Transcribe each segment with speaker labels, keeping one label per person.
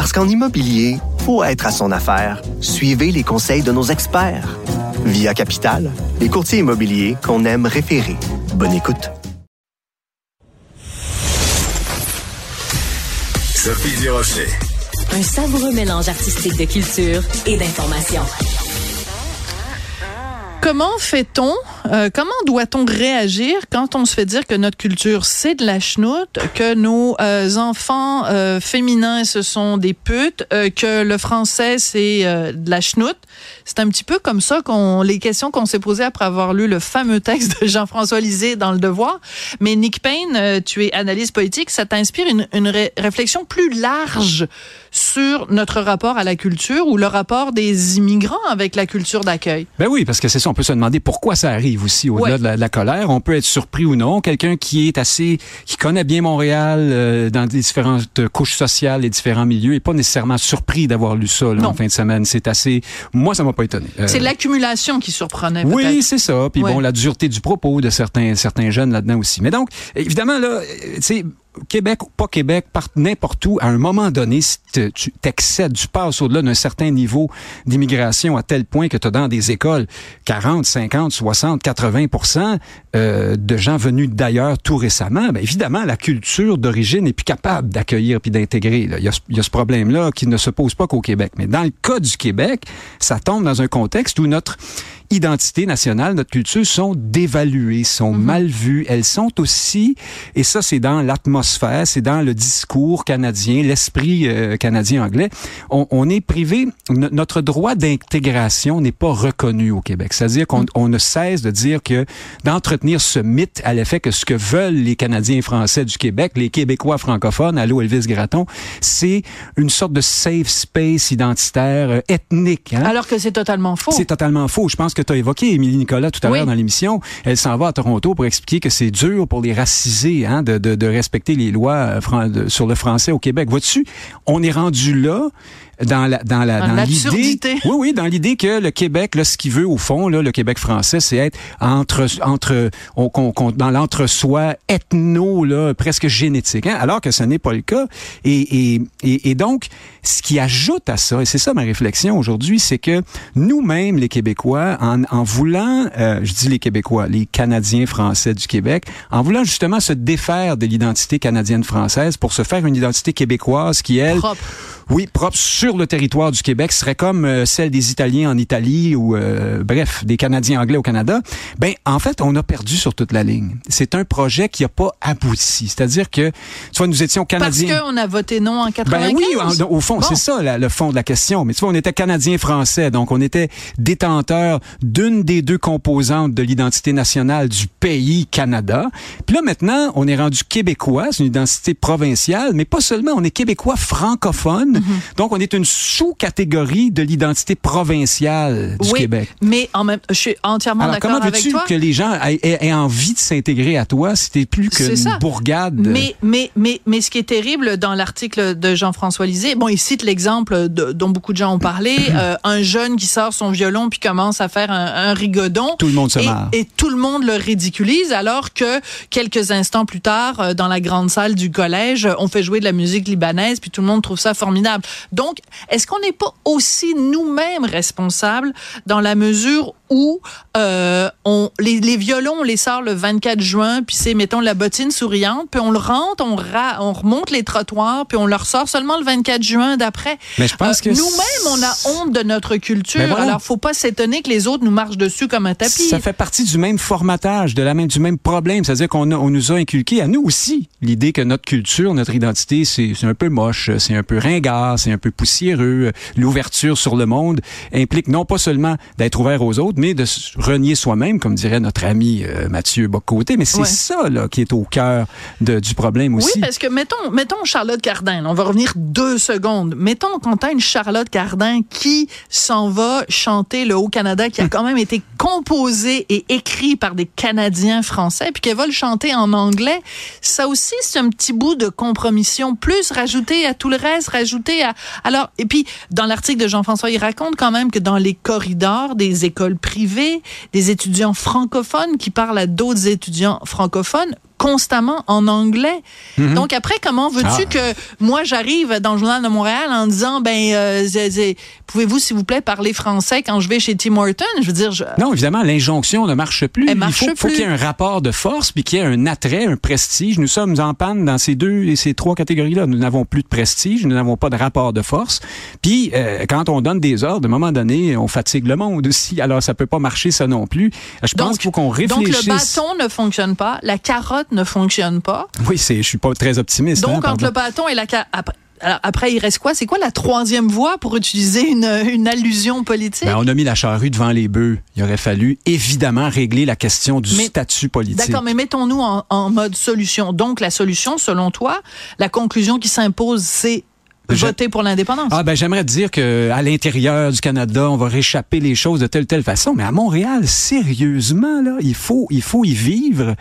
Speaker 1: Parce qu'en immobilier, faut être à son affaire. Suivez les conseils de nos experts. Via Capital, les courtiers immobiliers qu'on aime référer. Bonne écoute.
Speaker 2: Sophie Durocher.
Speaker 3: Un savoureux mélange artistique de culture et d'information.
Speaker 4: Comment fait-on, euh, comment doit-on réagir quand on se fait dire que notre culture c'est de la chenoute, que nos euh, enfants euh, féminins ce sont des putes, que le français c'est de la chenoute? C'est un petit peu comme ça qu'on les questions qu'on s'est posées après avoir lu le fameux texte de Jean-François Lisée dans Le Devoir. Mais Nick Payne, tu es analyste politique, ça t'inspire une, une réflexion plus large sur notre rapport à la culture ou le rapport des immigrants avec la culture d'accueil?
Speaker 5: Ben oui, parce que c'est ça, on peut se demander pourquoi ça arrive aussi au-delà de, la colère. On peut être surpris ou non. Quelqu'un qui est assez, qui connaît bien Montréal euh, dans des différentes couches sociales et différents milieux est pas nécessairement surpris d'avoir lu ça là, en fin de semaine. C'est assez, moi ça m'a pas étonné.
Speaker 4: Euh, c'est l'accumulation qui surprenait.
Speaker 5: Oui, c'est ça. Puis bon, la dureté du propos de certains certains jeunes là-dedans aussi. Mais donc, évidemment là, euh, tu sais Québec ou pas Québec, n'importe où, à un moment donné, si tu t'excèdes, tu passes au-delà d'un certain niveau d'immigration à tel point que tu as dans des écoles 40, 50, 60, 80% euh, de gens venus d'ailleurs tout récemment, bien évidemment, la culture d'origine est plus capable d'accueillir puis d'intégrer. Il, il y a, ce problème-là qui ne se pose pas qu'au Québec. Mais dans le cas du Québec, ça tombe dans un contexte où notre identité nationale, notre culture sont dévaluées, sont mhm. mal vues. Elles sont aussi, et ça c'est dans l'atmosphère, c'est dans le discours canadien, l'esprit euh, canadien-anglais, on, on, est privé, notre droit d'intégration n'est pas reconnu au Québec. C'est-à-dire qu'on mhm. on ne cesse de dire que d'entretenir ce mythe à l'effet que ce que veulent les Canadiens français du Québec, les Québécois francophones, allô Elvis Gratton, c'est une sorte de safe space identitaire euh, ethnique. Hein?
Speaker 4: Alors que c'est totalement faux.
Speaker 5: C'est totalement faux. Je pense que tu as évoqué, Émilie Nicolas, tout à l'heure dans l'émission. Elle s'en va à Toronto pour expliquer que c'est dur pour les racisés hein, de, de, de, respecter les lois euh, sur le français au Québec. Vois-tu, on est rendu là dans la dans la dans, l'idée oui oui dans l'idée que le Québec là ce qu'il veut au fond là le Québec français c'est être entre entre on, on, dans l'entre-soi ethno là presque génétique hein? alors que ce n'est pas le cas. Et, et, et, et donc ce qui ajoute à ça et c'est ça ma réflexion aujourd'hui c'est que nous-mêmes les Québécois en, en voulant euh, je dis les Québécois les Canadiens français du Québec en voulant justement se défaire de l'identité canadienne française pour se faire une identité québécoise qui elle
Speaker 4: Propre.
Speaker 5: oui, propre sur le territoire du Québec, serait comme euh, celle des Italiens en Italie ou, euh, bref, des Canadiens anglais au Canada. Ben, en fait, on a perdu sur toute la ligne. C'est un projet qui n'a pas abouti. C'est-à-dire que, tu vois, nous étions Canadiens.
Speaker 4: Parce qu'on a voté non en 95.
Speaker 5: Ben oui, au fond, c'est ça le fond de la question. Mais tu vois, on était Canadiens français, donc on était détenteurs d'une des deux composantes de l'identité nationale du pays Canada. Puis là, maintenant, on est rendu québécois, c'est une identité provinciale, mais pas seulement, on est québécois francophone Mhm. Donc, on est une sous-catégorie de l'identité provinciale du
Speaker 4: oui,
Speaker 5: Québec.
Speaker 4: Mais en même, je suis entièrement d'accord avec
Speaker 5: toi. Comment veux-tu que les gens aient, envie de s'intégrer à toi si t'es plus qu'une bourgade?
Speaker 4: Mais, mais, mais, mais ce qui est terrible dans l'article de Jean-François Lisée, bon, il cite l'exemple dont beaucoup de gens ont parlé, euh, un jeune qui sort son violon puis commence à faire un, un rigodon.
Speaker 5: Tout le monde se
Speaker 4: et,
Speaker 5: marre.
Speaker 4: Et tout le monde le ridiculise alors que quelques instants plus tard, euh, dans la grande salle du collège, on fait jouer de la musique libanaise puis tout le monde trouve ça formidable. Donc, est-ce qu'on n'est pas aussi nous-mêmes responsables dans la mesure où euh, on, les, les, violons, on les sort le 24 juin, puis c'est, mettons, la bottine souriante, puis on le rentre, on, on remonte les trottoirs, puis on le ressort seulement le 24 juin d'après.
Speaker 5: Mais je pense euh, que
Speaker 4: nous-mêmes, on a honte de notre culture. Alors, Alors, faut pas s'étonner que les autres nous marchent dessus comme un tapis.
Speaker 5: Ça fait partie du même formatage, de la même, du même problème. C'est-à-dire qu'on on nous a inculqué à nous aussi l'idée que notre culture, notre identité, c'est un peu moche, c'est un peu ringard c'est un peu poussiéreux. L'ouverture sur le monde implique non pas seulement d'être ouvert aux autres, mais de renier soi-même, comme dirait notre ami euh, Mathieu Bocoté. Mais c'est ça là, qui est au cœur du problème aussi.
Speaker 4: Oui, parce que mettons, mettons Charlotte Cardin, on va revenir deux secondes. Mettons quand t'as une Charlotte Cardin qui s'en va chanter le Haut-Canada, qui a quand même été composé et écrit par des Canadiens français, puis qu'elle va le chanter en anglais, ça aussi, c'est un petit bout de compromission, plus rajouté à tout le reste, rajouté à... Alors, et puis, dans l'article de Jean-François, il raconte quand même que dans les corridors des écoles privées, des étudiants francophones qui parlent à d'autres étudiants francophones constamment en anglais. Mhm. Donc après, comment veux-tu ah. que moi j'arrive dans le journal de Montréal en disant ben euh, pouvez-vous s'il vous plaît parler français quand je vais chez Tim Horton Je veux dire, je...
Speaker 5: non évidemment l'injonction ne marche plus. Elle marche Il faut, qu'il y ait un rapport de force puis qu'il y ait un attrait, un prestige. Nous sommes en panne dans ces deux et ces trois catégories-là. Nous n'avons plus de prestige, nous n'avons pas de rapport de force. Puis euh, quand on donne des ordres, à un moment donné, on fatigue le monde aussi. Alors ça peut pas marcher ça non plus. Je pense qu'il faut qu'on réfléchisse.
Speaker 4: Donc le bâton ne fonctionne pas, la carotte ne fonctionne pas.
Speaker 5: Oui, c'est, je suis pas très optimiste.
Speaker 4: Donc,
Speaker 5: hein,
Speaker 4: entre le bâton et la après, après, il reste quoi? C'est quoi la troisième voie pour utiliser une, une allusion politique?
Speaker 5: Ben, on a mis la charrue devant les bœufs. Il aurait fallu évidemment régler la question du statut politique.
Speaker 4: D'accord, mais mettons-nous en, en, mode solution. Donc, la solution, selon toi, la conclusion qui s'impose, c'est voter pour l'indépendance.
Speaker 5: Ah ben j'aimerais dire que à l'intérieur du Canada, on va réchapper les choses de telle telle façon, mais à Montréal, sérieusement là, il faut il faut y vivre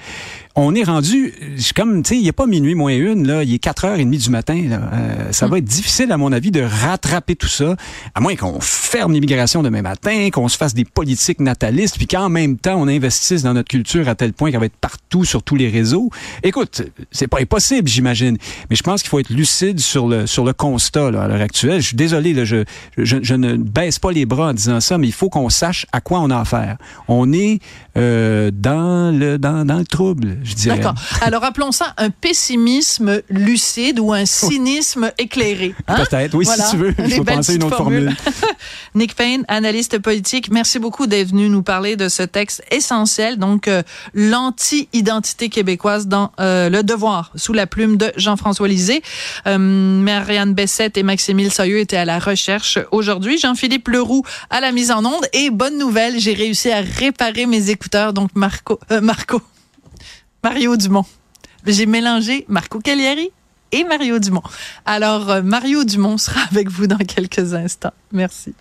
Speaker 5: on est rendu, comme, tu sais, il n'est pas minuit moins une, là, il est 4h30 du matin. Euh, ça va être difficile, à mon avis, de rattraper tout ça, à moins qu'on ferme l'immigration demain matin, qu'on se fasse des politiques natalistes, puis qu'en même temps, on investisse dans notre culture à tel point qu'elle va être partout sur tous les réseaux. Écoute, c'est pas impossible, j'imagine, mais je pense qu'il faut être lucide sur le, sur le constat là, à l'heure actuelle. Je suis désolé, là, je, je, je, ne baisse pas les bras en disant ça, mais il faut qu'on sache à quoi on a affaire. On est euh, dans, le, dans, dans le trouble.
Speaker 4: D'accord. Alors appelons ça un pessimisme lucide ou un cynisme éclairé.
Speaker 5: Hein? Peut-être, oui, si tu veux. Je peux penser une autre formule.
Speaker 4: Nick Payne, analyste politique, merci beaucoup d'être venu nous parler de ce texte essentiel, donc euh, l'anti-identité québécoise dans euh, Le Devoir, sous la plume de Jean-François Lisée. Euh, Marianne Bessette et Maximile Soyeux étaient à la recherche aujourd'hui. Jean-Philippe Leroux à la mise en onde. Et bonne nouvelle, j'ai réussi à réparer mes écouteurs, donc Marco, Marco, Mario Dumont. J'ai mélangé Marco Cagliari et Mario Dumont. Alors, euh, Mario Dumont sera avec vous dans quelques instants. Merci.